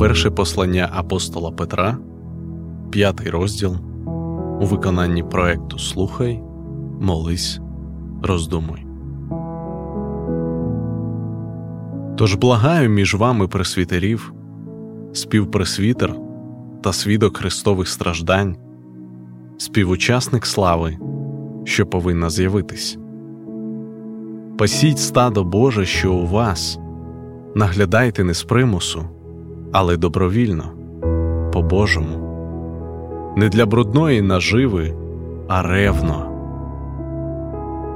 Перше послання апостола Петра, п'ятий розділ у виконанні проекту Слухай, молись, роздумуй. Тож благаю між вами пресвітерів, співпресвітер та свідок Христових страждань, співучасник слави, що повинна з'явитись. Пасіть стадо Боже, що у вас, наглядайте не з примусу, але добровільно, по Божому, не для брудної наживи, а ревно.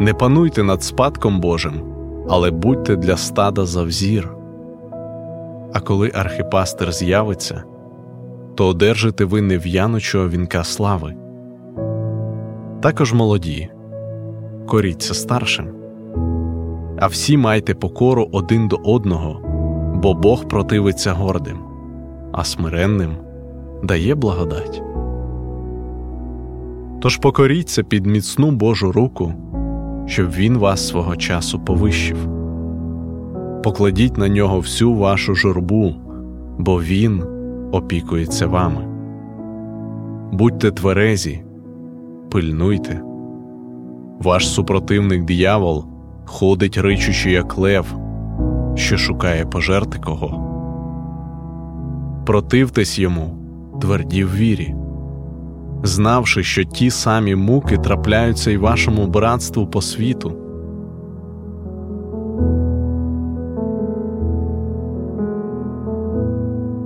Не пануйте над спадком Божим, але будьте для стада за взір. А коли архипастер з'явиться, то одержите ви нев'яночого вінка слави. Також молоді, коріться старшим, а всі майте покору один до одного, бо Бог противиться гордим, а смиренним дає благодать. Тож покоріться під міцну Божу руку, щоб Він вас свого часу повищив. Покладіть на нього всю вашу журбу, бо Він опікується вами. Будьте тверезі, пильнуйте. Ваш супротивник диявол ходить ричучи, як лев, що шукає пожерти кого. Противтесь йому, тверді в вірі, знавши, що ті самі муки трапляються й вашому братству по світу.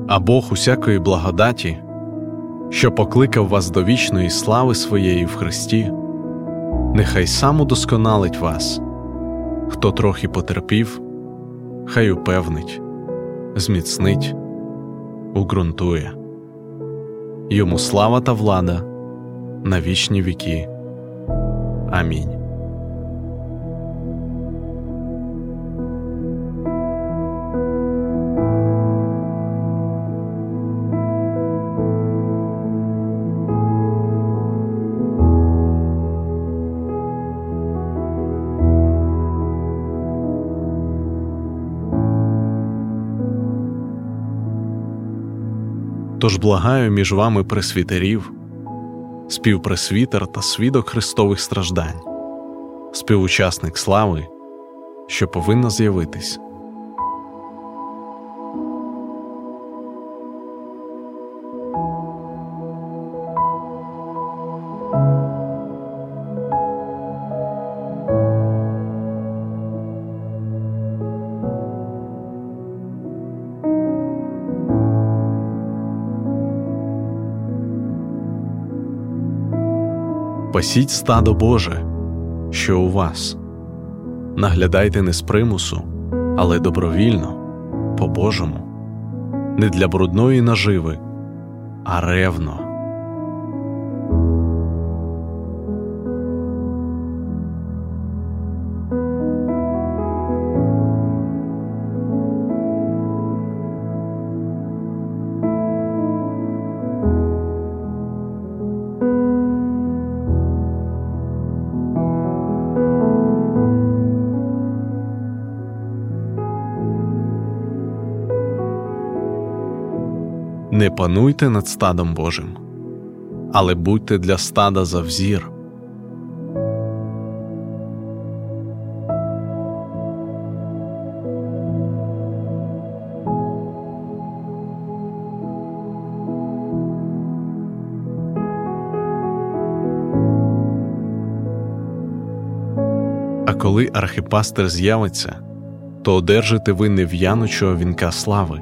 А Бог усякої благодаті, що покликав вас до вічної слави своєї в Христі, нехай сам удосконалить вас, хто трохи потерпів, хай упевнить, зміцнить, уґрунтує. Йому слава та влада на вічні віки. Амінь. Тож благаю між вами пресвітерів, співпресвітер та свідок Христових страждань, співучасник слави, що повинна з'явитись. Пасіть стадо Боже, що у вас, наглядайте не з примусу, але добровільно, по Божому, не для брудної наживи, а ревно. Не пануйте над стадом Божим, але будьте для стада за взір. А коли архипастер з'явиться, то одержите ви нев'янучого вінка слави.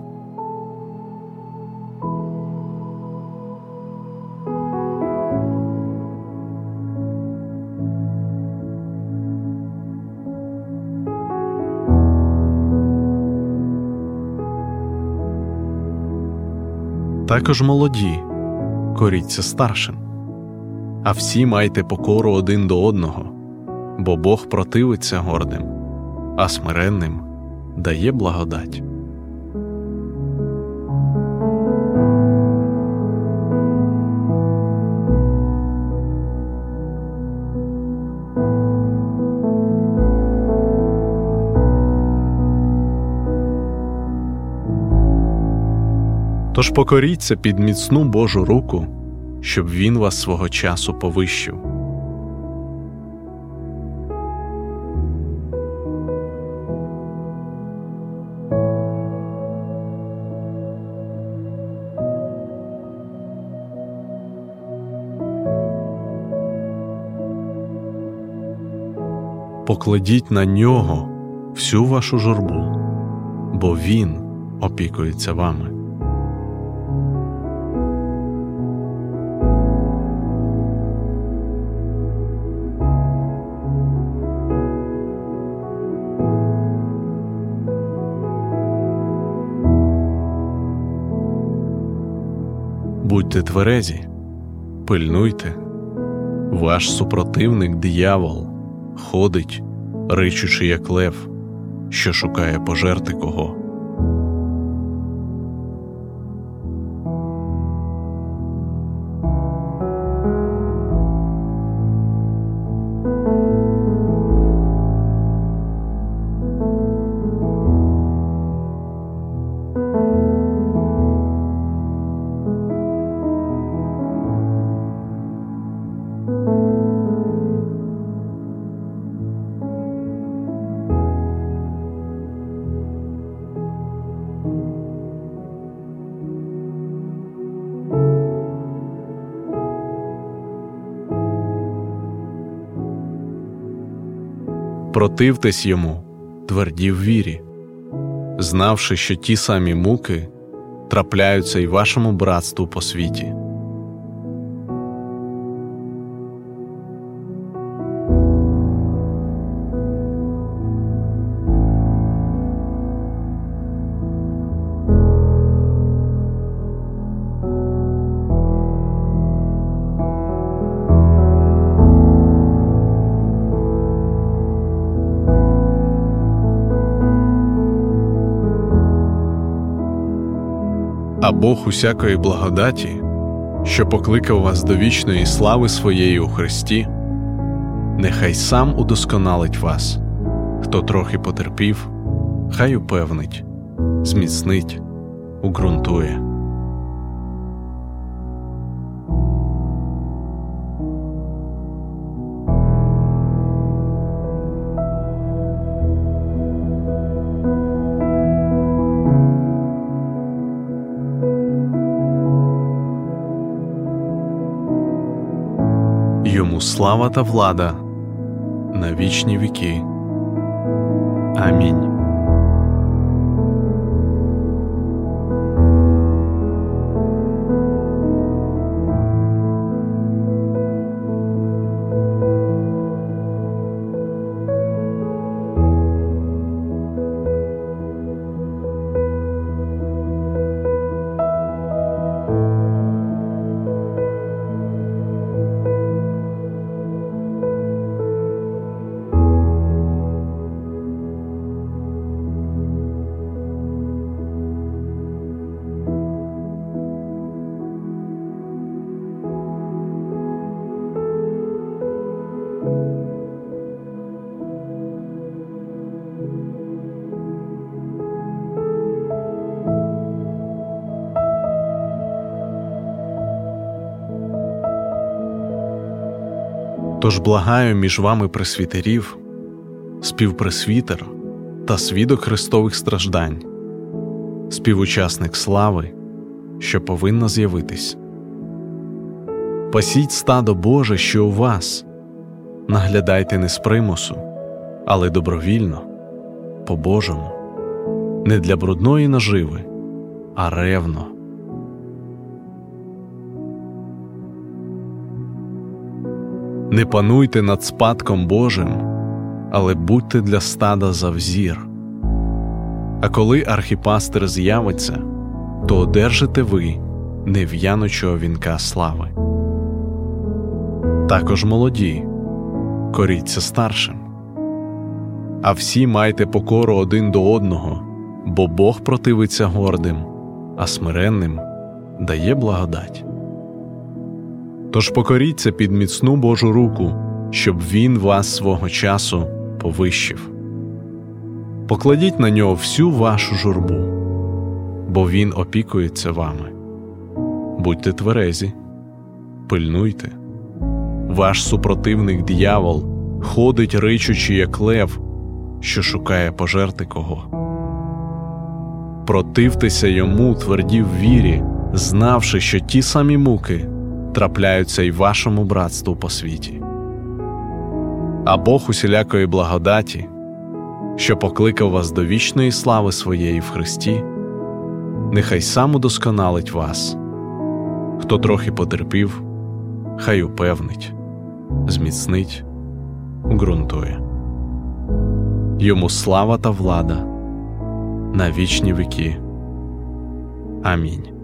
Також молоді, коріться старшим, а всі майте покору один до одного, бо Бог противиться гордим, а смиренним дає благодать. Тож покоріться під міцну Божу руку, щоб Він вас свого часу повищив. Покладіть на нього всю вашу журбу, бо Він опікується вами. Будьте тверезі, пильнуйте, ваш супротивник диявол ходить, ричучи, як лев, що шукає пожерти кого. Противтесь йому, тверді в вірі, знавши, що ті самі муки трапляються й вашому братству по світі. А Бог усякої благодаті, що покликав вас до вічної слави своєї у Христі, нехай сам удосконалить вас, хто трохи потерпів, хай упевнить, зміцнить, уґрунтує. Йому слава та влада на вічні віки. Амінь. Тож благаю між вами пресвітерів, співпресвітер та свідок Христових страждань, співучасник слави, що повинна з'явитись. Пасіть стадо Боже, що у вас, наглядайте не з примусу, але добровільно, по Божому, не для брудної наживи, а ревно. Не пануйте над спадком Божим, але будьте для стада за взір. А коли архіпастер з'явиться, то одержите ви нев'яночого вінка слави. Також молоді, коріться старшим. А всі майте покору один до одного, бо Бог противиться гордим, а смиренним дає благодать. Тож покоріться під міцну Божу руку, щоб Він вас свого часу повищив. Покладіть на нього всю вашу журбу, бо Він опікується вами. Будьте тверезі, пильнуйте. Ваш супротивник диявол ходить ричучи, як лев, що шукає пожерти кого. Противтеся йому тверді в вірі, знавши, що ті самі муки трапляються й вашому братству по світі. А Бог усілякої благодаті, що покликав вас до вічної слави своєї в Христі, нехай сам удосконалить вас, хто трохи потерпів, хай упевнить, зміцнить, ґрунтує. Йому слава та влада на вічні віки. Амінь.